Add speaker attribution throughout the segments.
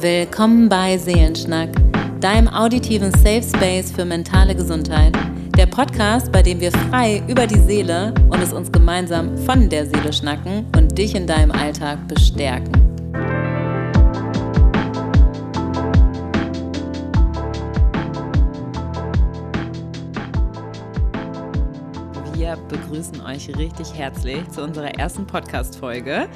Speaker 1: Willkommen bei Seelenschnack, deinem auditiven Safe Space für mentale Gesundheit. Der Podcast, bei dem wir frei über die Seele und es uns gemeinsam von der Seele schnacken und dich in deinem Alltag bestärken. Wir begrüßen euch richtig herzlich zu unserer ersten Podcast-Folge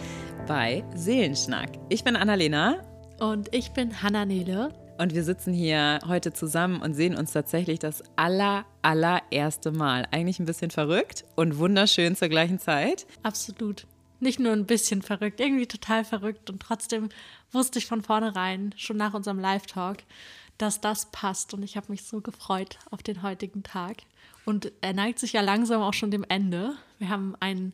Speaker 1: bei Seelenschnack. Ich bin Annalena.
Speaker 2: Und ich bin Hanna Nele.
Speaker 1: Und wir sitzen hier heute zusammen und sehen uns tatsächlich das aller, allererste Mal. Eigentlich ein bisschen verrückt und wunderschön zur gleichen Zeit.
Speaker 2: Absolut. Nicht nur ein bisschen verrückt, irgendwie total verrückt. Und trotzdem wusste ich von vornherein, schon nach unserem Live-Talk, dass das passt. Und ich habe mich so gefreut auf den heutigen Tag. Und er neigt sich ja langsam auch schon dem Ende. Wir haben einen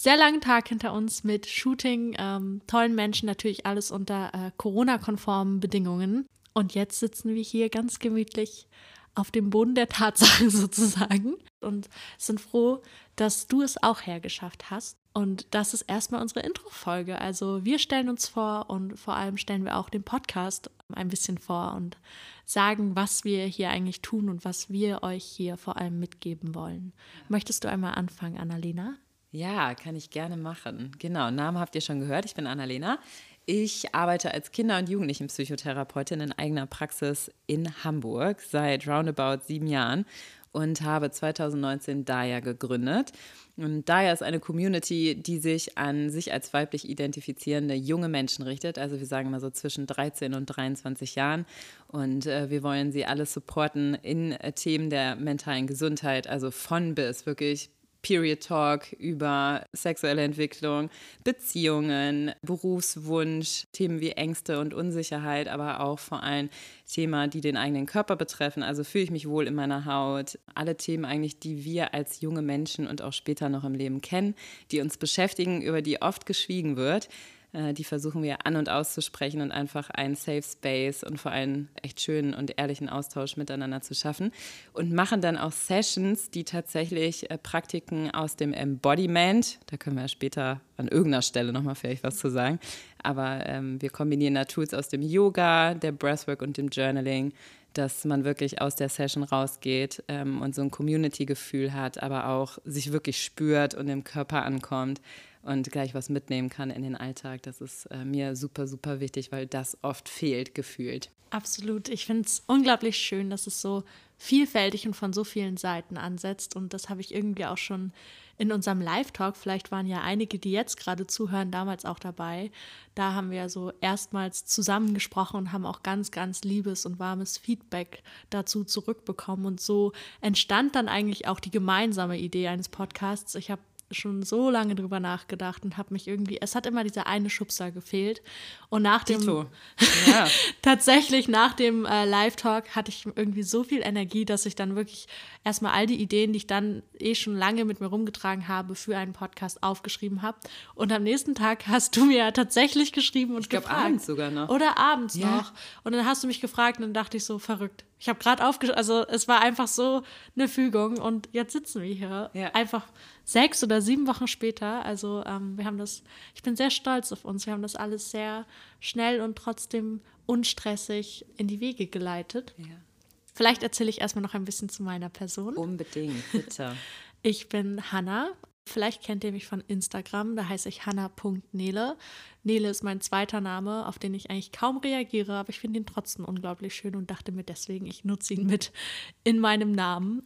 Speaker 2: sehr langen Tag hinter uns mit Shooting, ähm, tollen Menschen, natürlich alles unter äh, Corona-konformen Bedingungen. Und jetzt sitzen wir hier ganz gemütlich auf dem Boden der Tatsachen sozusagen und sind froh, dass du es auch hergeschafft hast. Und das ist erstmal unsere Intro-Folge. Also wir stellen uns vor und vor allem stellen wir auch den Podcast ein bisschen vor und sagen, was wir hier eigentlich tun und was wir euch hier vor allem mitgeben wollen. Möchtest du einmal anfangen, Annalena?
Speaker 1: Ja, kann ich gerne machen. Genau, Namen habt ihr schon gehört. Ich bin Annalena. Ich arbeite als Kinder- und Jugendlichenpsychotherapeutin in eigener Praxis in Hamburg seit roundabout sieben Jahren und habe 2019 Daya gegründet. Und Daya ist eine Community, die sich an sich als weiblich identifizierende junge Menschen richtet. Also wir sagen mal so zwischen 13 und 23 Jahren. Und äh, wir wollen sie alle supporten in äh, Themen der mentalen Gesundheit, also von bis wirklich Period Talk über sexuelle Entwicklung, Beziehungen, Berufswunsch, Themen wie Ängste und Unsicherheit, aber auch vor allem Themen, die den eigenen Körper betreffen. Also fühle ich mich wohl in meiner Haut. Alle Themen eigentlich, die wir als junge Menschen und auch später noch im Leben kennen, die uns beschäftigen, über die oft geschwiegen wird. Äh, die versuchen wir an- und auszusprechen und einfach einen Safe Space und vor allem echt schönen und ehrlichen Austausch miteinander zu schaffen. Und machen dann auch Sessions, die tatsächlich äh, Praktiken aus dem Embodiment, da können wir später an irgendeiner Stelle nochmal vielleicht was zu sagen, aber ähm, wir kombinieren da Tools aus dem Yoga, der Breathwork und dem Journaling, dass man wirklich aus der Session rausgeht ähm, und so ein Community-Gefühl hat, aber auch sich wirklich spürt und im Körper ankommt und gleich was mitnehmen kann in den Alltag. Das ist äh, mir super, super wichtig, weil das oft fehlt, gefühlt.
Speaker 2: Absolut. Ich finde es unglaublich schön, dass es so vielfältig und von so vielen Seiten ansetzt. Und das habe ich irgendwie auch schon in unserem Live-Talk, vielleicht waren ja einige, die jetzt gerade zuhören, damals auch dabei. Da haben wir so erstmals zusammengesprochen und haben auch ganz, ganz liebes und warmes Feedback dazu zurückbekommen. Und so entstand dann eigentlich auch die gemeinsame Idee eines Podcasts. Ich habe schon so lange drüber nachgedacht und habe mich irgendwie, es hat immer dieser eine Schubser gefehlt. Und nach dem, ja. tatsächlich nach dem äh, Live-Talk hatte ich irgendwie so viel Energie, dass ich dann wirklich erstmal all die Ideen, die ich dann eh schon lange mit mir rumgetragen habe, für einen Podcast aufgeschrieben habe. Und am nächsten Tag hast du mir tatsächlich geschrieben und ich
Speaker 1: glaube abends sogar noch.
Speaker 2: Oder abends ja. noch. Und dann hast du mich gefragt und dann dachte ich so, verrückt. Ich habe gerade aufgeschrieben, also es war einfach so eine Fügung und jetzt sitzen wir hier. Ja. Einfach sechs oder sieben Wochen später. Also ähm, wir haben das, ich bin sehr stolz auf uns. Wir haben das alles sehr schnell und trotzdem unstressig in die Wege geleitet. Ja. Vielleicht erzähle ich erstmal noch ein bisschen zu meiner Person.
Speaker 1: Unbedingt, bitte.
Speaker 2: ich bin Hanna. Vielleicht kennt ihr mich von Instagram, da heiße ich hanna.nele. Nele ist mein zweiter Name, auf den ich eigentlich kaum reagiere, aber ich finde ihn trotzdem unglaublich schön und dachte mir deswegen, ich nutze ihn mit in meinem Namen.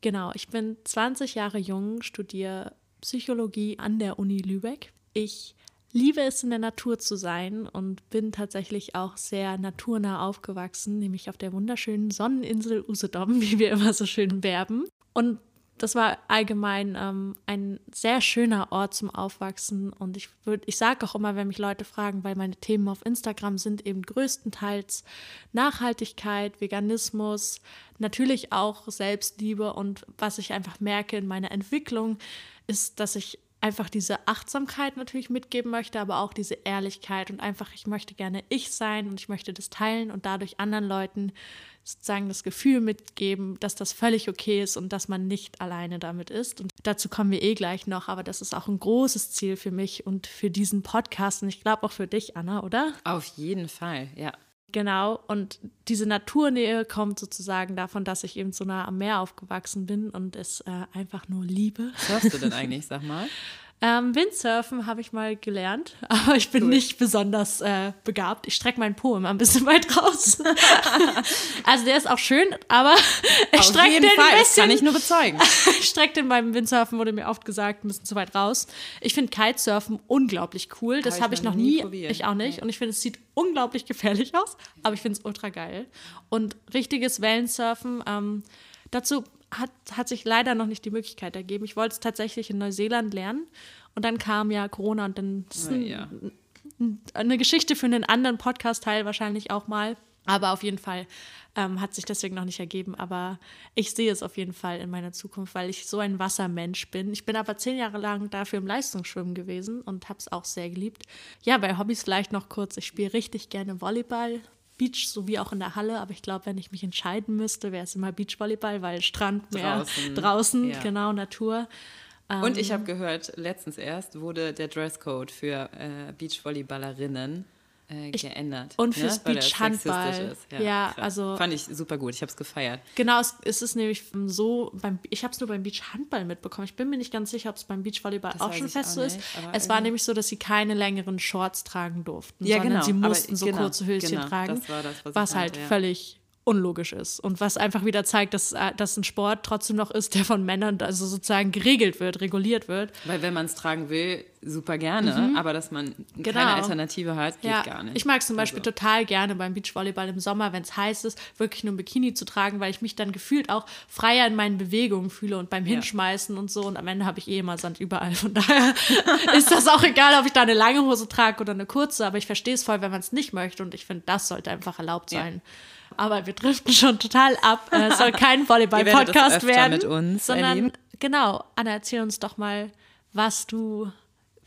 Speaker 2: Genau, ich bin 20 Jahre jung, studiere Psychologie an der Uni Lübeck. Ich liebe es, in der Natur zu sein und bin tatsächlich auch sehr naturnah aufgewachsen, nämlich auf der wunderschönen Sonneninsel Usedom, wie wir immer so schön werben. Und das war allgemein ähm, ein sehr schöner Ort zum Aufwachsen. Und ich würde, ich sage auch immer, wenn mich Leute fragen, weil meine Themen auf Instagram sind eben größtenteils Nachhaltigkeit, Veganismus, natürlich auch Selbstliebe. Und was ich einfach merke in meiner Entwicklung, ist, dass ich einfach diese Achtsamkeit natürlich mitgeben möchte, aber auch diese Ehrlichkeit und einfach, ich möchte gerne ich sein und ich möchte das teilen und dadurch anderen Leuten sozusagen das Gefühl mitgeben, dass das völlig okay ist und dass man nicht alleine damit ist. Und dazu kommen wir eh gleich noch, aber das ist auch ein großes Ziel für mich und für diesen Podcast und ich glaube auch für dich, Anna, oder?
Speaker 1: Auf jeden Fall, ja.
Speaker 2: Genau, und diese Naturnähe kommt sozusagen davon, dass ich eben so nah am Meer aufgewachsen bin und es äh, einfach nur liebe.
Speaker 1: Was hörst du denn eigentlich, sag mal?
Speaker 2: Ähm, Windsurfen habe ich mal gelernt, aber ich bin cool. nicht besonders äh, begabt. Ich strecke meinen Po immer ein bisschen weit raus. also der ist auch schön, aber ich strecke den Fall, ein bisschen.
Speaker 1: Das kann ich nur bezeugen.
Speaker 2: ich strecke den beim Windsurfen, wurde mir oft gesagt, ein bisschen zu weit raus. Ich finde Kitesurfen unglaublich cool. Das habe ich, hab ich noch nie, probiert. ich auch nicht. Und ich finde, es sieht unglaublich gefährlich aus, aber ich finde es ultra geil. Und richtiges Wellensurfen, ähm, dazu hat, hat sich leider noch nicht die Möglichkeit ergeben. Ich wollte es tatsächlich in Neuseeland lernen und dann kam ja Corona und dann ist ein, ja. eine Geschichte für einen anderen Podcast-Teil wahrscheinlich auch mal. Aber auf jeden Fall ähm, hat sich deswegen noch nicht ergeben. Aber ich sehe es auf jeden Fall in meiner Zukunft, weil ich so ein Wassermensch bin. Ich bin aber zehn Jahre lang dafür im Leistungsschwimmen gewesen und habe es auch sehr geliebt. Ja, bei Hobbys vielleicht noch kurz. Ich spiele richtig gerne Volleyball. Beach sowie auch in der Halle, aber ich glaube, wenn ich mich entscheiden müsste, wäre es immer Beachvolleyball, weil Strand, Meer, draußen, draußen ja. genau, Natur.
Speaker 1: Und ich ähm, habe gehört, letztens erst wurde der Dresscode für äh, Beachvolleyballerinnen äh, geändert.
Speaker 2: Und fürs ne? Beachhandball.
Speaker 1: Ja, ja also. Fand ich super gut. Ich habe es gefeiert.
Speaker 2: Genau, es, es, ist nämlich so, beim, ich habe es nur beim Beachhandball mitbekommen. Ich bin mir nicht ganz sicher, ob es beim Beachvolleyball das auch schon fest auch so ist. Es war nämlich so, dass sie keine längeren Shorts tragen durften, ja, sondern genau. sie mussten Aber, so genau, kurze Höschen genau, tragen. Das war das, was, was halt ja. völlig unlogisch ist und was einfach wieder zeigt, dass äh, das ein Sport trotzdem noch ist, der von Männern also sozusagen geregelt wird, reguliert wird.
Speaker 1: Weil wenn man es tragen will, super gerne, mhm. aber dass man genau. keine Alternative hat, geht
Speaker 2: ja.
Speaker 1: gar nicht.
Speaker 2: Ich mag es zum Beispiel also. total gerne beim Beachvolleyball im Sommer, wenn es heiß ist, wirklich nur ein Bikini zu tragen, weil ich mich dann gefühlt auch freier in meinen Bewegungen fühle und beim Hinschmeißen ja. und so und am Ende habe ich eh immer Sand überall. Von daher ist das auch egal, ob ich da eine lange Hose trage oder eine kurze, aber ich verstehe es voll, wenn man es nicht möchte und ich finde, das sollte einfach erlaubt sein. Ja. Aber wir driften schon total ab. Es soll kein Volleyball-Podcast werden.
Speaker 1: mit uns
Speaker 2: sondern,
Speaker 1: erleben.
Speaker 2: Genau, Anna, erzähl uns doch mal, was du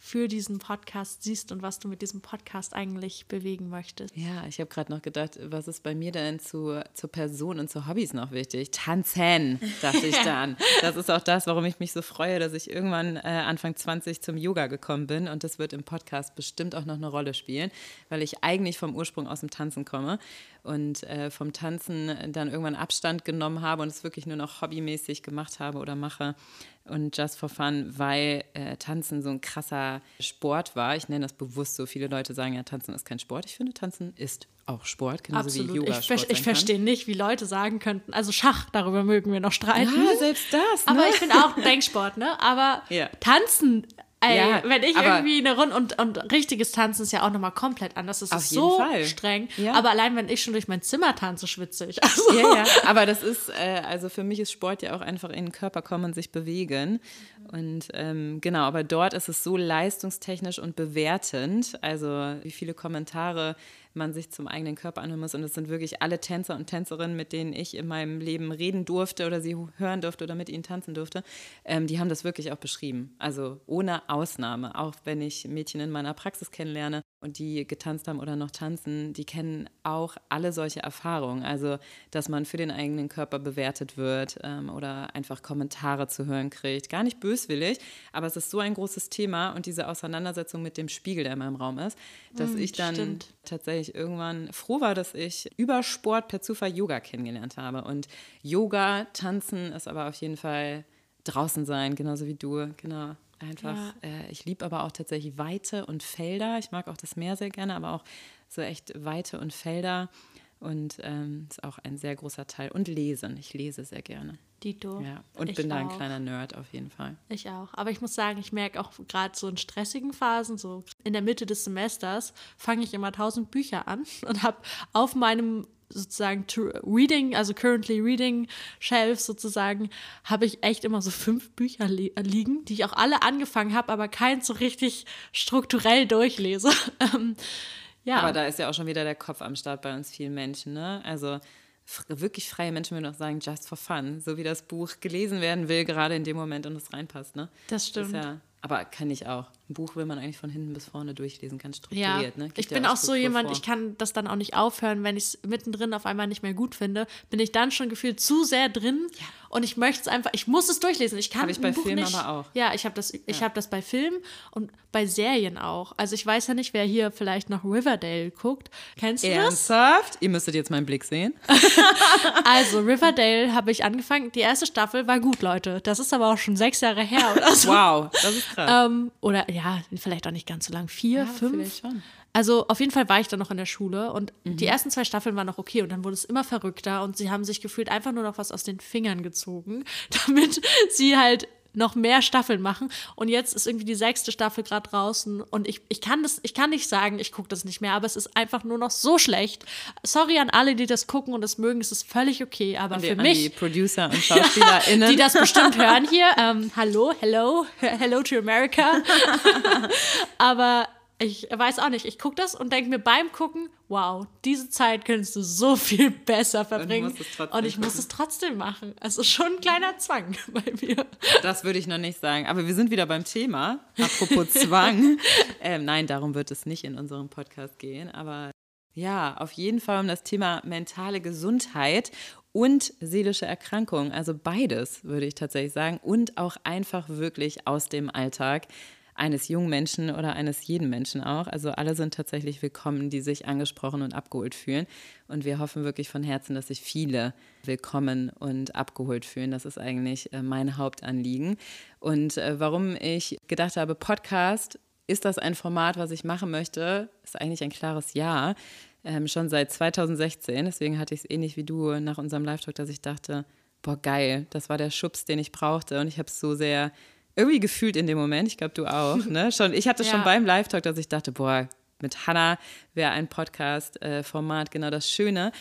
Speaker 2: für diesen Podcast siehst und was du mit diesem Podcast eigentlich bewegen möchtest.
Speaker 1: Ja, ich habe gerade noch gedacht, was ist bei mir denn zu, zur Person und zu Hobbys noch wichtig? Tanzen, dachte ich dann. Das ist auch das, warum ich mich so freue, dass ich irgendwann äh, Anfang 20 zum Yoga gekommen bin und das wird im Podcast bestimmt auch noch eine Rolle spielen, weil ich eigentlich vom Ursprung aus dem Tanzen komme und äh, vom Tanzen dann irgendwann Abstand genommen habe und es wirklich nur noch hobbymäßig gemacht habe oder mache und just for fun, weil äh, Tanzen so ein krasser Sport war. Ich nenne das bewusst so. Viele Leute sagen ja, Tanzen ist kein Sport. Ich finde, Tanzen ist auch Sport, genauso Absolut. wie Yoga.
Speaker 2: Ich, ver ich verstehe nicht, wie Leute sagen könnten, also Schach, darüber mögen wir noch streiten.
Speaker 1: Ja, selbst das.
Speaker 2: Ne? Aber ich finde auch Denksport, ne? Aber ja. Tanzen Ey, ja, wenn ich irgendwie eine Runde und, und richtiges Tanzen ist ja auch nochmal komplett anders. Das ist so Fall. streng. Ja. Aber allein wenn ich schon durch mein Zimmer tanze, schwitze ich. Also.
Speaker 1: Ja, ja. Aber das ist, äh, also für mich ist Sport ja auch einfach in den Körper kommen und sich bewegen. Und ähm, genau, aber dort ist es so leistungstechnisch und bewertend. Also wie viele Kommentare man sich zum eigenen Körper anhören muss. Und es sind wirklich alle Tänzer und Tänzerinnen, mit denen ich in meinem Leben reden durfte oder sie hören durfte oder mit ihnen tanzen durfte, ähm, die haben das wirklich auch beschrieben. Also ohne Ausnahme. Auch wenn ich Mädchen in meiner Praxis kennenlerne und die getanzt haben oder noch tanzen, die kennen auch alle solche Erfahrungen. Also, dass man für den eigenen Körper bewertet wird ähm, oder einfach Kommentare zu hören kriegt. Gar nicht böswillig, aber es ist so ein großes Thema und diese Auseinandersetzung mit dem Spiegel, der in meinem Raum ist, dass mm, ich dann stimmt. tatsächlich irgendwann froh war, dass ich über Sport per Zufall Yoga kennengelernt habe. Und Yoga, Tanzen ist aber auf jeden Fall draußen sein, genauso wie du, genau. Einfach, ja. äh, ich liebe aber auch tatsächlich Weite und Felder. Ich mag auch das Meer sehr gerne, aber auch so echt Weite und Felder. Und ähm, ist auch ein sehr großer Teil. Und lesen. Ich lese sehr gerne.
Speaker 2: Dito.
Speaker 1: Ja, und ich bin da ein kleiner Nerd auf jeden Fall.
Speaker 2: Ich auch. Aber ich muss sagen, ich merke auch gerade so in stressigen Phasen, so in der Mitte des Semesters, fange ich immer tausend Bücher an und habe auf meinem sozusagen Reading, also currently Reading Shelf sozusagen, habe ich echt immer so fünf Bücher li liegen, die ich auch alle angefangen habe, aber keins so richtig strukturell durchlese. Ähm,
Speaker 1: ja. Aber da ist ja auch schon wieder der Kopf am Start bei uns vielen Menschen, ne? Also wirklich freie Menschen würden auch sagen, just for fun, so wie das Buch gelesen werden will, gerade in dem Moment und es reinpasst, ne?
Speaker 2: Das stimmt.
Speaker 1: Das ja, aber kann ich auch. Ein Buch will man eigentlich von hinten bis vorne durchlesen, ganz strukturiert.
Speaker 2: Ja,
Speaker 1: ne?
Speaker 2: ich bin ja auch, auch so jemand, vor. ich kann das dann auch nicht aufhören, wenn ich es mittendrin auf einmal nicht mehr gut finde, bin ich dann schon gefühlt zu sehr drin. Ja. Und ich möchte es einfach, ich muss es durchlesen. Ich kann
Speaker 1: Habe ich bei Filmen aber auch.
Speaker 2: Ja, ich habe das, ich habe das bei Filmen und bei Serien auch. Also ich weiß ja nicht, wer hier vielleicht noch Riverdale guckt. Kennst du das?
Speaker 1: Ernsthaft? Ihr müsstet jetzt meinen Blick sehen.
Speaker 2: Also Riverdale habe ich angefangen. Die erste Staffel war gut, Leute. Das ist aber auch schon sechs Jahre her oder so.
Speaker 1: Wow, das ist krass.
Speaker 2: Ähm, oder ja, vielleicht auch nicht ganz so lang. Vier, fünf.
Speaker 1: vielleicht schon.
Speaker 2: Also auf jeden Fall war ich dann noch in der Schule und die ersten zwei Staffeln waren noch okay und dann wurde es immer verrückter und sie haben sich gefühlt einfach nur noch was aus den Fingern gezogen, damit sie halt noch mehr Staffeln machen und jetzt ist irgendwie die sechste Staffel gerade draußen und ich, ich kann das ich kann nicht sagen, ich gucke das nicht mehr, aber es ist einfach nur noch so schlecht. Sorry an alle, die das gucken und das mögen, es ist völlig okay, aber
Speaker 1: Und
Speaker 2: für mich
Speaker 1: die Producer und SchauspielerInnen.
Speaker 2: die das bestimmt hören hier. Ähm, hallo, hello, hello to America. Aber ich weiß auch nicht, ich gucke das und denke mir beim Gucken, wow, diese Zeit könntest du so viel besser verbringen.
Speaker 1: es
Speaker 2: Und ich muss es trotzdem machen. Also schon ein kleiner Zwang bei mir.
Speaker 1: Das würde ich noch nicht sagen. Aber wir sind wieder beim Thema. Apropos Zwang. ähm, nein, darum wird es nicht in unserem Podcast gehen. Aber ja, auf jeden Fall um das Thema mentale Gesundheit und seelische Erkrankung. Also beides, würde ich tatsächlich sagen. Und auch einfach wirklich aus dem Alltag eines jungen Menschen oder eines jeden Menschen auch. Also alle sind tatsächlich willkommen, die sich angesprochen und abgeholt fühlen. Und wir hoffen wirklich von Herzen, dass sich viele willkommen und abgeholt fühlen. Das ist eigentlich äh, mein Hauptanliegen. Und äh, warum ich gedacht habe, Podcast, ist das ein Format, was ich machen möchte? Ist eigentlich ein klares Ja. Ähm, schon seit 2016. Deswegen hatte ich es ähnlich wie du nach unserem Live-Talk, dass ich dachte, boah, geil, das war der Schubs, den ich brauchte. Und ich habe es so sehr irgendwie gefühlt in dem Moment. Ich glaube, du auch. Ne? Schon, ich hatte schon
Speaker 2: Ja.
Speaker 1: beim Live-Talk, dass ich dachte, boah, mit Hannah wäre ein Podcast-Format genau das Schöne,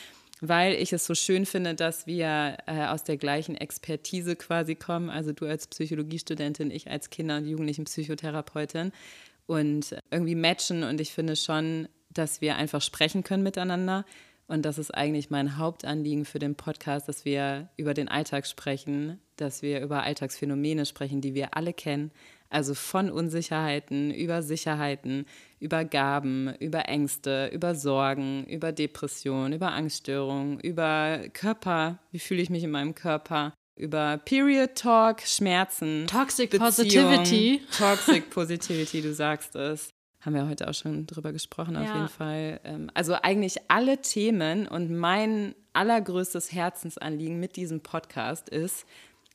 Speaker 1: weil ich es so schön finde, dass wir äh, aus der gleichen Expertise quasi kommen. Also du als Psychologiestudentin, ich als Kinder- und Jugendlichen-Psychotherapeutin und irgendwie matchen. Und ich finde schon, dass wir einfach sprechen können miteinander. Und das ist eigentlich mein Hauptanliegen für den Podcast, dass wir über den Alltag sprechen, dass wir über Alltagsphänomene sprechen, die wir alle kennen. Also von Unsicherheiten, über Sicherheiten, über Gaben, über Ängste, über Sorgen, über Depressionen, über Angststörungen, über Körper, wie fühle ich mich in meinem Körper, über Period Talk, Schmerzen,
Speaker 2: Toxic
Speaker 1: Beziehung,
Speaker 2: Positivity.
Speaker 1: Toxic Positivity, du sagst es. Haben wir heute auch schon drüber gesprochen, auf
Speaker 2: Ja.
Speaker 1: jeden Fall. Ähm, Also eigentlich alle Themen und mein allergrößtes Herzensanliegen mit diesem Podcast ist,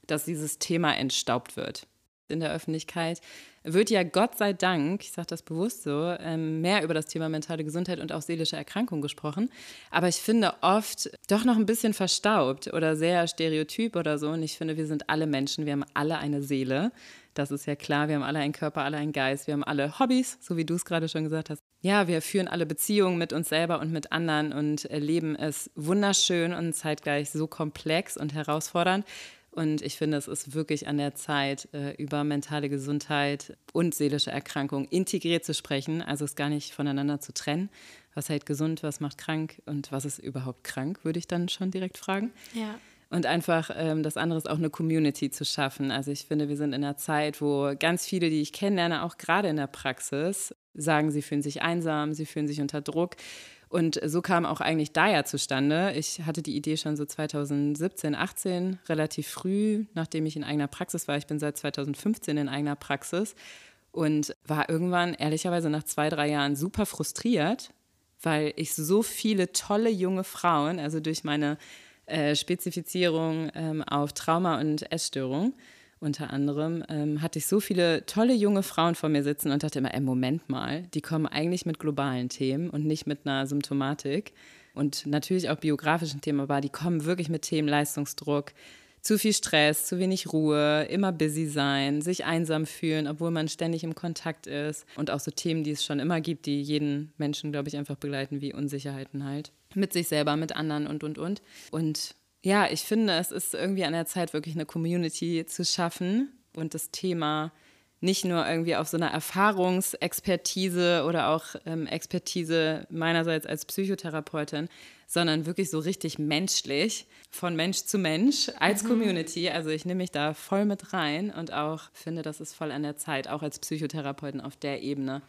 Speaker 1: dass dieses Thema entstaubt wird in der Öffentlichkeit. Wird ja Gott sei Dank, ich sage das bewusst so, ähm, mehr über das Thema mentale Gesundheit und auch seelische Erkrankung gesprochen. Aber ich finde oft doch noch ein bisschen verstaubt oder sehr stereotyp oder so. Und ich finde, wir sind alle Menschen, wir haben alle eine Seele. Das ist ja klar, wir haben alle einen Körper, alle einen Geist, wir haben alle Hobbys, so wie du es gerade schon gesagt hast. Ja, wir führen alle Beziehungen mit uns selber und mit anderen und erleben es wunderschön und zeitgleich so komplex und herausfordernd. Und ich finde, es ist wirklich an der Zeit, äh, über mentale Gesundheit und seelische Erkrankung integriert zu sprechen, also es gar nicht voneinander zu trennen. Was hält gesund, was macht krank und was ist überhaupt krank, würde ich dann schon direkt fragen.
Speaker 2: Ja.
Speaker 1: Und einfach ähm, das andere ist auch eine Community zu schaffen. Also ich finde, wir sind in einer Zeit, wo ganz viele, die ich kennenlerne, auch gerade in der Praxis, sagen, sie fühlen sich einsam, sie fühlen sich unter Druck. Und so kam auch eigentlich Daya zustande. Ich hatte die Idee schon so 2017, 18, relativ früh, nachdem ich in eigener Praxis war. Ich bin seit 2015 in eigener Praxis und war irgendwann, ehrlicherweise nach zwei, drei Jahren, super frustriert, weil ich so viele tolle junge Frauen, also durch meine äh, Spezifizierung ähm, auf Trauma und Essstörung. Unter anderem, ähm, hatte ich so viele tolle junge Frauen vor mir sitzen und dachte immer, ey, Moment mal, die kommen eigentlich mit globalen Themen und nicht mit einer Symptomatik. Und natürlich auch biografischen Themen, aber die kommen wirklich mit Themen Leistungsdruck, zu viel Stress, zu wenig Ruhe, immer busy sein, sich einsam fühlen, obwohl man ständig im Kontakt ist und auch so Themen, die es schon immer gibt, die jeden Menschen, glaube ich, einfach begleiten, wie Unsicherheiten halt. Mit sich selber, mit anderen und, und, und. Und ja, ich finde, es ist irgendwie an der Zeit, wirklich eine Community zu schaffen und das Thema nicht nur irgendwie auf so einer Erfahrungsexpertise oder auch ähm, Expertise meinerseits als Psychotherapeutin, sondern wirklich so richtig menschlich, von Mensch zu Mensch als Community. Also ich nehme mich da voll mit rein und auch finde, das ist voll an der Zeit, auch als Psychotherapeutin auf der Ebene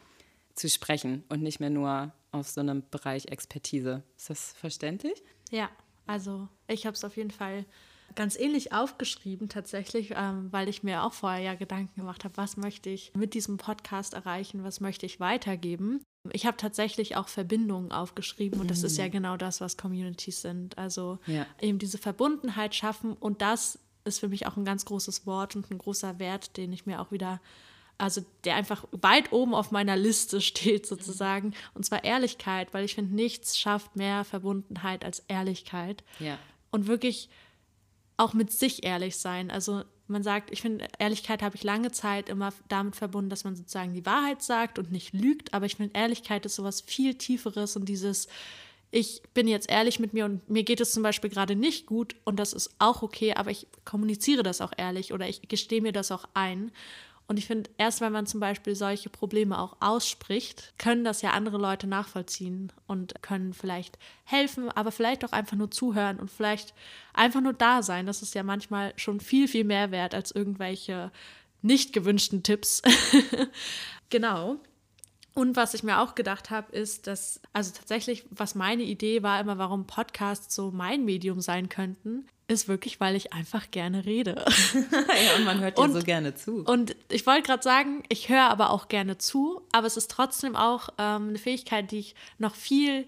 Speaker 1: zu sprechen und nicht mehr nur auf so einem Bereich Expertise. Ist das verständlich?
Speaker 2: Ja, also ich habe es auf jeden Fall ganz ähnlich aufgeschrieben tatsächlich, ähm, weil ich mir auch vorher ja Gedanken gemacht habe, was möchte ich mit diesem Podcast erreichen, was möchte ich weitergeben. Ich habe tatsächlich auch Verbindungen aufgeschrieben und das ist ja mhm. genau das, was Communities sind. Also ja. eben diese Verbundenheit schaffen und das ist für mich auch ein ganz großes Wort und ein großer Wert, den ich mir auch wieder, also der einfach weit oben auf meiner Liste steht sozusagen. Und zwar Ehrlichkeit, weil ich finde, nichts schafft mehr Verbundenheit als Ehrlichkeit. Ja. Und wirklich auch mit sich ehrlich sein. Also man sagt, ich finde, Ehrlichkeit habe ich lange Zeit immer damit verbunden, dass man sozusagen die Wahrheit sagt und nicht lügt. Aber ich finde, Ehrlichkeit ist sowas viel Tieferes und dieses, ich bin jetzt ehrlich mit mir und mir geht es zum Beispiel gerade nicht gut und das ist auch okay, aber ich kommuniziere das auch ehrlich oder ich gestehe mir das auch ein. Und ich finde, erst wenn man zum Beispiel solche Probleme auch ausspricht, können das ja andere Leute nachvollziehen und können vielleicht helfen, aber vielleicht auch einfach nur zuhören und vielleicht einfach nur da sein. Das ist ja manchmal schon viel, viel mehr wert als irgendwelche nicht gewünschten Tipps. genau. Und was ich mir auch gedacht habe, ist, dass, also tatsächlich, was meine Idee war immer, warum Podcasts so mein Medium sein könnten, ist wirklich, weil ich einfach gerne rede.
Speaker 1: ja, und man hört dir so gerne zu.
Speaker 2: Und ich wollte gerade sagen, ich höre aber auch gerne zu, aber es ist trotzdem auch ähm, eine Fähigkeit, die ich noch viel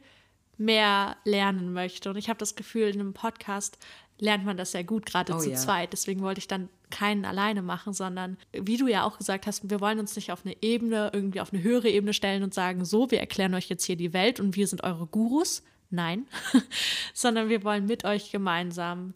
Speaker 2: mehr lernen möchte. Und ich habe das Gefühl, in einem Podcast lernt man das sehr gut, gerade oh, zu ja. zweit. Deswegen wollte ich dann keinen alleine machen, sondern wie du ja auch gesagt hast, wir wollen uns nicht auf eine Ebene, irgendwie auf eine höhere Ebene stellen und sagen, so, wir erklären euch jetzt hier die Welt und wir sind eure Gurus. Nein, sondern wir wollen mit euch gemeinsam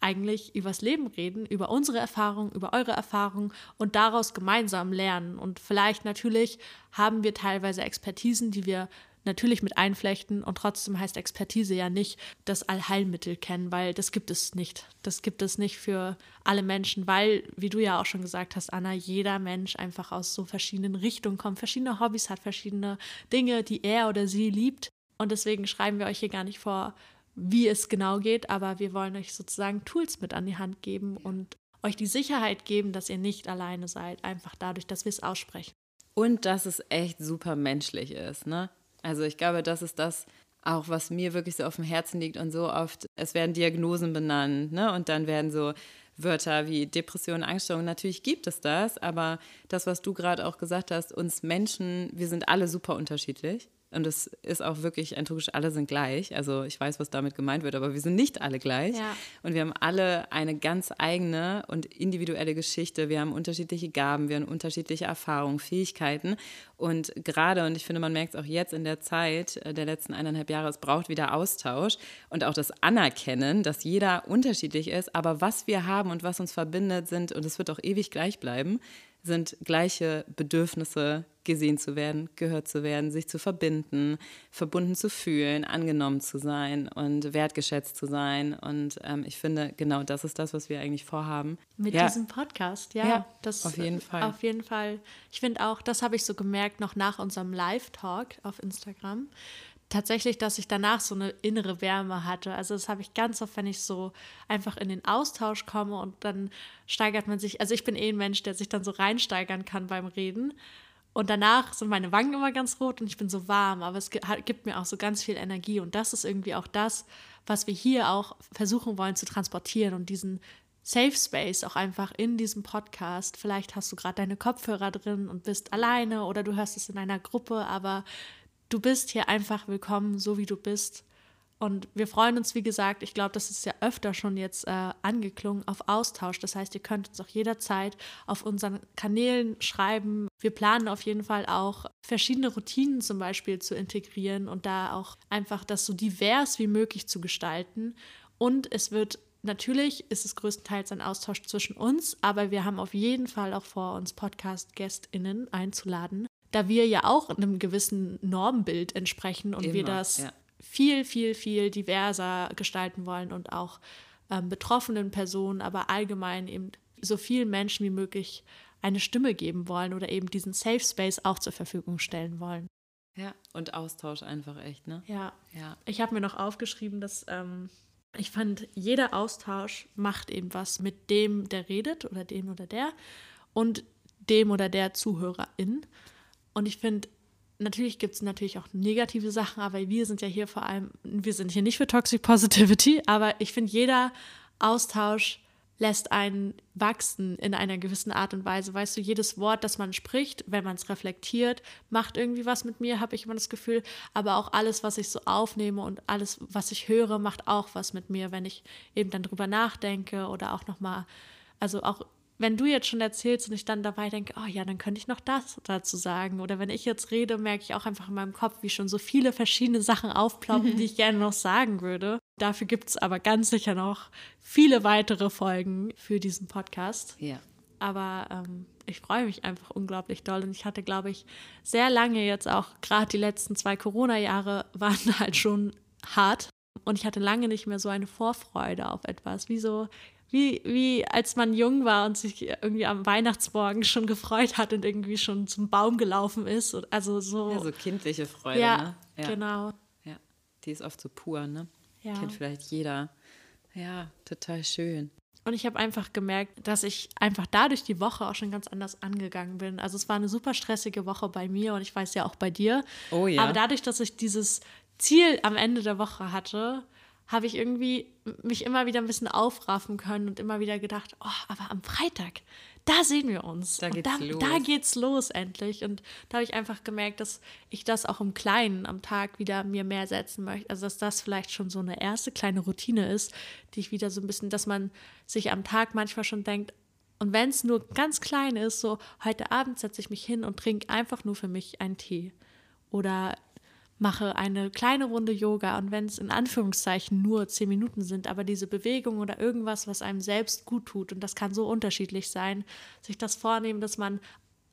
Speaker 2: eigentlich übers Leben reden, über unsere Erfahrungen, über eure Erfahrungen und daraus gemeinsam lernen. Und vielleicht natürlich haben wir teilweise Expertisen, die wir natürlich mit einflechten und trotzdem heißt Expertise ja nicht das Allheilmittel kennen, weil das gibt es nicht. Das gibt es nicht für alle Menschen, weil, wie du ja auch schon gesagt hast, Anna, jeder Mensch einfach aus so verschiedenen Richtungen kommt, verschiedene Hobbys hat, verschiedene Dinge, die er oder sie liebt. Und deswegen schreiben wir euch hier gar nicht vor, wie es genau geht, aber wir wollen euch sozusagen Tools mit an die Hand geben und euch die Sicherheit geben, dass ihr nicht alleine seid, einfach dadurch, dass wir es aussprechen.
Speaker 1: Und dass es echt super menschlich ist, ne? Also ich glaube, das ist das auch, was mir wirklich so auf dem Herzen liegt und so oft, es werden Diagnosen benannt, ne? Und dann werden so Wörter wie Depression, Angststörung, natürlich gibt es das, aber das, was du gerade auch gesagt hast, uns Menschen, wir sind alle super unterschiedlich. Und es ist auch wirklich ein Trügisch, alle sind gleich. Also ich weiß, was damit gemeint wird, aber wir sind nicht alle gleich. Ja. Und wir haben alle eine ganz eigene und individuelle Geschichte. Wir haben unterschiedliche Gaben, wir haben unterschiedliche Erfahrungen, Fähigkeiten. Und gerade, und ich finde, man merkt es auch jetzt in der Zeit äh, der letzten eineinhalb Jahre, es braucht wieder Austausch und auch das Anerkennen, dass jeder unterschiedlich ist. Aber was wir haben und was uns verbindet, sind, und es wird auch ewig gleich bleiben, sind gleiche Bedürfnisse, gesehen zu werden, gehört zu werden, sich zu verbinden, verbunden zu fühlen, angenommen zu sein und wertgeschätzt zu sein. Und ähm, ich finde, genau das ist das, was wir eigentlich vorhaben.
Speaker 2: Mit ja. diesem Podcast, ja. ja das, auf jeden Fall. Auf jeden Fall. Ich finde auch, das habe ich so gemerkt, noch nach unserem Live-Talk auf Instagram tatsächlich, dass ich danach so eine innere Wärme hatte. Also das habe ich ganz oft, wenn ich so einfach in den Austausch komme und dann steigert man sich. Also ich bin eh ein Mensch, der sich dann so reinsteigern kann beim Reden. Und danach sind meine Wangen immer ganz rot und ich bin so warm, aber es gibt mir auch so ganz viel Energie. Und das ist irgendwie auch das, was wir hier auch versuchen wollen zu transportieren und diesen Safe Space auch einfach in diesem Podcast. Vielleicht hast du gerade deine Kopfhörer drin und bist alleine oder du hörst es in einer Gruppe, aber du bist hier einfach willkommen, so wie du bist. Und wir freuen uns, wie gesagt, ich glaube, das ist ja öfter schon jetzt äh, angeklungen, auf Austausch. Das heißt, ihr könnt uns auch jederzeit auf unseren Kanälen schreiben. Wir planen auf jeden Fall auch verschiedene Routinen zum Beispiel zu integrieren und da auch einfach das so divers wie möglich zu gestalten. Und es wird natürlich, ist es größtenteils ein Austausch zwischen uns, aber wir haben auf jeden Fall auch vor, uns Podcast-GästInnen einzuladen, da wir ja auch einem gewissen Normbild entsprechen und Immer, wir das ja. viel, viel, viel diverser gestalten wollen und auch ähm, betroffenen Personen, aber allgemein eben so vielen Menschen wie möglich eine Stimme geben wollen oder eben diesen Safe Space auch zur Verfügung stellen wollen.
Speaker 1: Ja, und Austausch einfach echt, ne?
Speaker 2: Ja. ja. Ich habe mir noch aufgeschrieben, dass ähm, ich fand, jeder Austausch macht eben was mit dem, der redet oder dem oder der und dem oder der Zuhörerin. Und ich finde, natürlich gibt es natürlich auch negative Sachen, aber wir sind ja hier vor allem, wir sind hier nicht für Toxic Positivity, aber ich finde, jeder Austausch lässt einen wachsen in einer gewissen Art und Weise. Weißt du, jedes Wort, das man spricht, wenn man es reflektiert, macht irgendwie was mit mir, habe ich immer das Gefühl. Aber auch alles, was ich so aufnehme und alles, was ich höre, macht auch was mit mir, wenn ich eben dann drüber nachdenke oder auch nochmal, also auch wenn du jetzt schon erzählst und ich dann dabei denke, oh ja, dann könnte ich noch das dazu sagen. Oder wenn ich jetzt rede, merke ich auch einfach in meinem Kopf, wie schon so viele verschiedene Sachen aufploppen, die ich gerne noch sagen würde. Dafür gibt es aber ganz sicher noch viele weitere Folgen für diesen Podcast.
Speaker 1: Ja.
Speaker 2: Aber ähm, ich freue mich einfach unglaublich doll. Und ich hatte, glaube ich, sehr lange jetzt auch, gerade die letzten zwei Corona-Jahre waren halt schon hart. Und ich hatte lange nicht mehr so eine Vorfreude auf etwas. Wie so, wie, wie als man jung war und sich irgendwie am Weihnachtsmorgen schon gefreut hat und irgendwie schon zum Baum gelaufen ist. Also so.
Speaker 1: Ja, so kindliche Freude,
Speaker 2: ja,
Speaker 1: ne?
Speaker 2: Ja, genau.
Speaker 1: Ja, die ist oft so pur, ne?
Speaker 2: Ja.
Speaker 1: Kennt vielleicht jeder. Ja, total schön.
Speaker 2: Und ich habe einfach gemerkt, dass ich einfach dadurch die Woche auch schon ganz anders angegangen bin. Also es war eine super stressige Woche bei mir und ich weiß ja auch bei dir.
Speaker 1: Oh ja.
Speaker 2: Aber dadurch, dass ich dieses Ziel am Ende der Woche hatte, habe ich irgendwie mich immer wieder ein bisschen aufraffen können und immer wieder gedacht, oh, aber am Freitag, da sehen wir uns.
Speaker 1: Da geht's
Speaker 2: da,
Speaker 1: los.
Speaker 2: Da geht's los endlich. Und da habe ich einfach gemerkt, dass ich das auch im Kleinen am Tag wieder mir mehr setzen möchte. Also dass das vielleicht schon so eine erste kleine Routine ist, die ich wieder so ein bisschen, dass man sich am Tag manchmal schon denkt, und wenn es nur ganz klein ist, so heute Abend setze ich mich hin und trinke einfach nur für mich einen Tee. Oder mache eine kleine Runde Yoga und wenn es in Anführungszeichen nur zehn Minuten sind, aber diese Bewegung oder irgendwas, was einem selbst gut tut, und das kann so unterschiedlich sein, sich das vornehmen, dass man,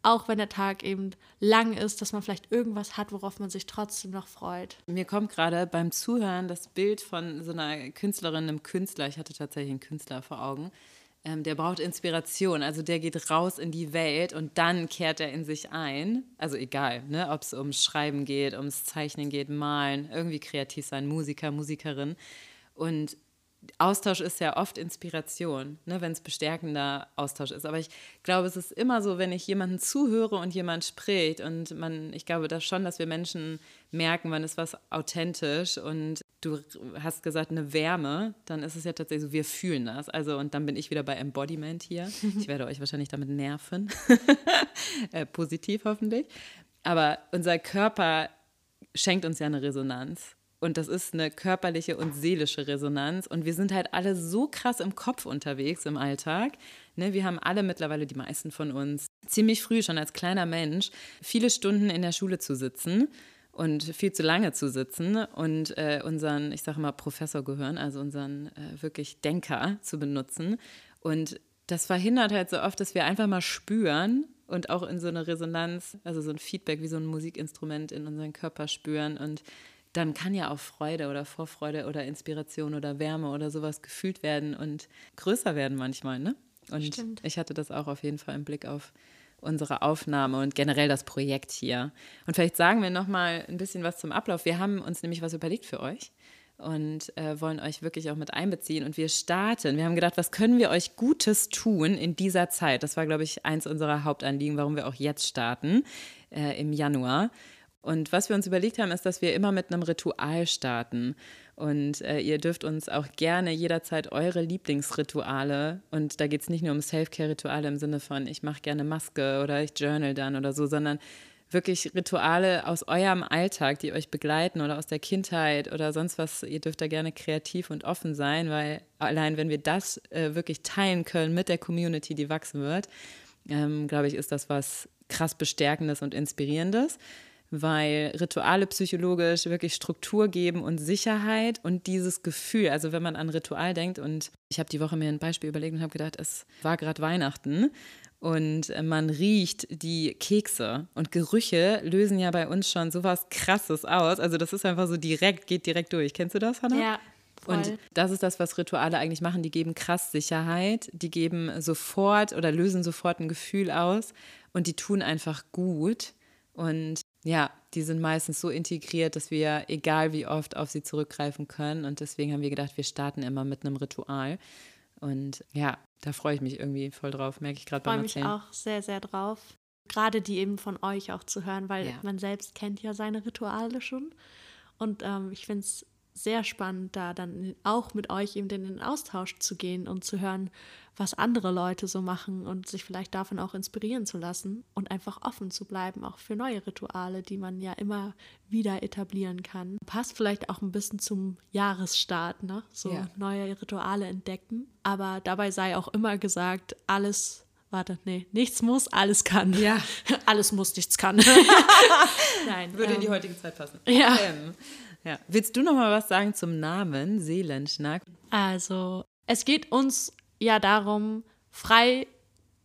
Speaker 2: auch wenn der Tag eben lang ist, dass man vielleicht irgendwas hat, worauf man sich trotzdem noch freut.
Speaker 1: Mir kommt gerade beim Zuhören das Bild von so einer Künstlerin, einem Künstler, ich hatte tatsächlich einen Künstler vor Augen, ähm, der braucht Inspiration, also der geht raus in die Welt und dann kehrt er in sich ein. Also egal, ne, ob es ums Schreiben geht, ums Zeichnen geht, Malen, irgendwie kreativ sein, Musiker, Musikerin. Und Austausch ist ja oft Inspiration, ne, wenn es bestärkender Austausch ist. Aber ich glaube, es ist immer so, wenn ich jemanden zuhöre und jemand spricht und man, ich glaube da schon, dass wir Menschen merken, wann ist was authentisch und du hast gesagt eine Wärme, dann ist es ja tatsächlich so, wir fühlen das. Also und dann bin ich wieder bei Embodiment hier. Ich werde euch wahrscheinlich damit nerven, äh, positiv hoffentlich. Aber unser Körper schenkt uns ja eine Resonanz. Und das ist eine körperliche und seelische Resonanz. Und wir sind halt alle so krass im Kopf unterwegs im Alltag. Ne, wir haben alle mittlerweile, die meisten von uns, ziemlich früh schon als kleiner Mensch viele Stunden in der Schule zu sitzen und viel zu lange zu sitzen und äh, unseren, ich sage mal, Professor gehören, also unseren äh, wirklich Denker zu benutzen. Und das verhindert halt so oft, dass wir einfach mal spüren und auch in so eine Resonanz, also so ein Feedback wie so ein Musikinstrument in unseren Körper spüren und dann kann ja auch Freude oder Vorfreude oder Inspiration oder Wärme oder sowas gefühlt werden und größer werden manchmal, ne? Und
Speaker 2: Stimmt.
Speaker 1: ich hatte das auch auf jeden Fall im Blick auf unsere Aufnahme und generell das Projekt hier. Und vielleicht sagen wir noch mal ein bisschen was zum Ablauf. Wir haben uns nämlich was überlegt für euch und äh, wollen euch wirklich auch mit einbeziehen. Und wir starten. Wir haben gedacht, was können wir euch Gutes tun in dieser Zeit? Das war, glaube ich, eins unserer Hauptanliegen, warum wir auch jetzt starten äh, im Januar. Und was wir uns überlegt haben, ist, dass wir immer mit einem Ritual starten. Und äh, ihr dürft uns auch gerne jederzeit eure Lieblingsrituale, und da geht es nicht nur um Self-Care-Rituale im Sinne von, ich mache gerne Maske oder ich journal dann oder so, sondern wirklich Rituale aus eurem Alltag, die euch begleiten oder aus der Kindheit oder sonst was. Ihr dürft da gerne kreativ und offen sein, weil allein wenn wir das äh, wirklich teilen können mit der Community, die wachsen wird, ähm, glaube ich, ist das was krass Bestärkendes und Inspirierendes weil Rituale psychologisch wirklich Struktur geben und Sicherheit und dieses Gefühl, also wenn man an Ritual denkt und ich habe die Woche mir ein Beispiel überlegt und habe gedacht, es war gerade Weihnachten und man riecht die Kekse und Gerüche lösen ja bei uns schon sowas krasses aus, also das ist einfach so direkt, geht direkt durch. Kennst du das, Hannah?
Speaker 2: Ja. Voll.
Speaker 1: Und das ist das, was Rituale eigentlich machen. Die geben krass Sicherheit, die geben sofort oder lösen sofort ein Gefühl aus und die tun einfach gut. Und ja, die sind meistens so integriert, dass wir, egal wie oft, auf sie zurückgreifen können. Und deswegen haben wir gedacht, wir starten immer mit einem Ritual. Und ja, da freue ich mich irgendwie voll drauf, merke ich gerade beim
Speaker 2: freue mich
Speaker 1: Erzählen.
Speaker 2: auch sehr, sehr drauf. Gerade die eben von euch auch zu hören, weil
Speaker 1: Ja.
Speaker 2: man selbst kennt ja seine Rituale schon. Und ähm, ich finde es sehr spannend, da dann auch mit euch eben in den Austausch zu gehen und zu hören, was andere Leute so machen und sich vielleicht davon auch inspirieren zu lassen und einfach offen zu bleiben, auch für neue Rituale, die man ja immer wieder etablieren kann. Passt vielleicht auch ein bisschen zum Jahresstart, ne? So ja. neue Rituale entdecken. Aber dabei sei auch immer gesagt, alles Warte, nee, nichts muss, alles kann.
Speaker 1: Ja.
Speaker 2: alles muss, nichts kann.
Speaker 1: Nein. Würde ähm, in die ähm, heutige Zeit passen.
Speaker 2: Ja.
Speaker 1: Ähm, ja. Willst du noch mal was sagen zum Namen Seelenschnack?
Speaker 2: Also, es geht uns ja darum, frei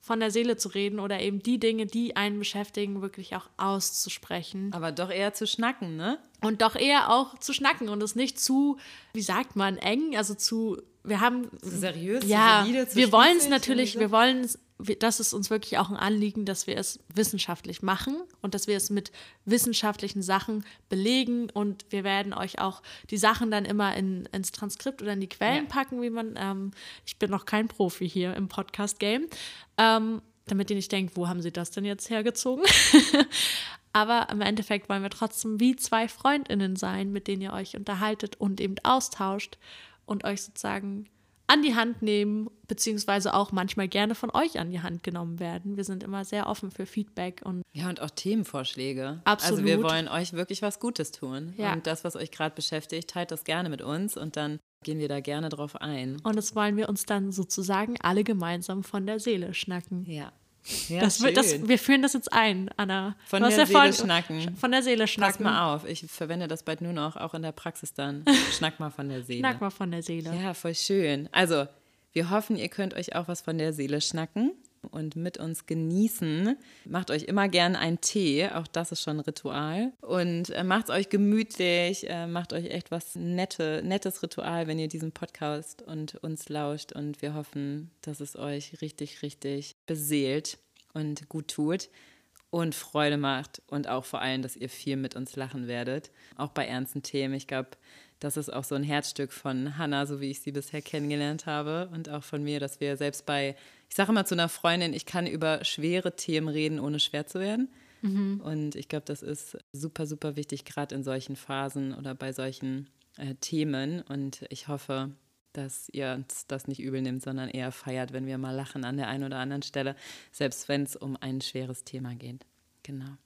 Speaker 2: von der Seele zu reden oder eben die Dinge, die einen beschäftigen, wirklich auch auszusprechen.
Speaker 1: Aber doch eher zu schnacken, ne?
Speaker 2: Und doch eher auch zu schnacken und es nicht zu, wie sagt man, eng, also zu, wir haben.
Speaker 1: Seriös,
Speaker 2: ja,
Speaker 1: zu solide,
Speaker 2: wir wollen es natürlich, wir wollen es das ist uns wirklich auch ein Anliegen, dass wir es wissenschaftlich machen und dass wir es mit wissenschaftlichen Sachen belegen und wir werden euch auch die Sachen dann immer in, ins Transkript oder in die Quellen ja. packen, wie man, ähm, ich bin noch kein Profi hier im Podcast-Game, ähm, damit ihr nicht denkt, wo haben sie das denn jetzt hergezogen? Aber im Endeffekt wollen wir trotzdem wie zwei Freundinnen sein, mit denen ihr euch unterhaltet und eben austauscht und euch sozusagen an die Hand nehmen, beziehungsweise auch manchmal gerne von euch an die Hand genommen werden. Wir sind immer sehr offen für Feedback und.
Speaker 1: Ja, und auch Themenvorschläge.
Speaker 2: Absolut.
Speaker 1: Also wir wollen euch wirklich was Gutes tun.
Speaker 2: Ja.
Speaker 1: Und das, was euch gerade beschäftigt, teilt das gerne mit uns und dann gehen wir da gerne drauf ein.
Speaker 2: Und das wollen wir uns dann sozusagen alle gemeinsam von der Seele schnacken.
Speaker 1: Ja.
Speaker 2: Ja, das, das, wir führen das jetzt ein, Anna.
Speaker 1: Von der Seele von, schnacken.
Speaker 2: Von der Seele schnacken.
Speaker 1: Pass mal auf, ich verwende das bald nur noch, auch in der Praxis dann. Schnack mal von der Seele.
Speaker 2: Schnack mal von der Seele.
Speaker 1: Ja, voll schön. Also, wir hoffen, ihr könnt euch auch was von der Seele schnacken und mit uns genießen. Macht euch immer gern einen Tee, auch das ist schon ein Ritual. Und äh, macht es euch gemütlich, äh, macht euch echt was Nette, nettes Ritual, wenn ihr diesen Podcast und uns lauscht. Und wir hoffen, dass es euch richtig, richtig beseelt und gut tut und Freude macht und auch vor allem, dass ihr viel mit uns lachen werdet, auch bei ernsten Themen. Ich glaube, das ist auch so ein Herzstück von Hannah, so wie ich sie bisher kennengelernt habe und auch von mir, dass wir selbst bei, ich sage immer zu einer Freundin, ich kann über schwere Themen reden, ohne schwer zu werden. Mhm. Und ich glaube, das ist super, super wichtig, gerade in solchen Phasen oder bei solchen äh, Themen. Und ich hoffe, dass ihr uns das nicht übel nimmt, sondern eher feiert, wenn wir mal lachen an der einen oder anderen Stelle, selbst wenn es um ein schweres Thema geht. Genau.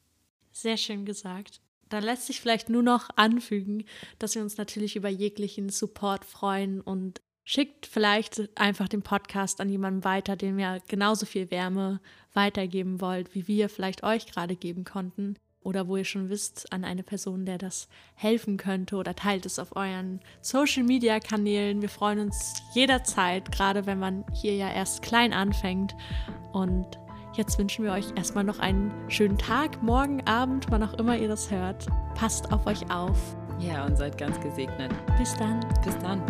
Speaker 2: Sehr schön gesagt. Da lässt sich vielleicht nur noch anfügen, dass wir uns natürlich über jeglichen Support freuen und schickt vielleicht einfach den Podcast an jemanden weiter, dem ihr genauso viel Wärme weitergeben wollt, wie wir vielleicht euch gerade geben konnten. Oder wo ihr schon wisst, an eine Person, der das helfen könnte oder teilt es auf euren Social-Media-Kanälen. Wir freuen uns jederzeit, gerade wenn man hier ja erst klein anfängt. Und Jetzt wünschen wir euch erstmal noch einen schönen Tag, morgen, Abend, wann auch immer ihr das hört. Passt auf euch auf.
Speaker 1: Ja, und seid ganz gesegnet.
Speaker 2: Bis dann.
Speaker 1: Bis dann.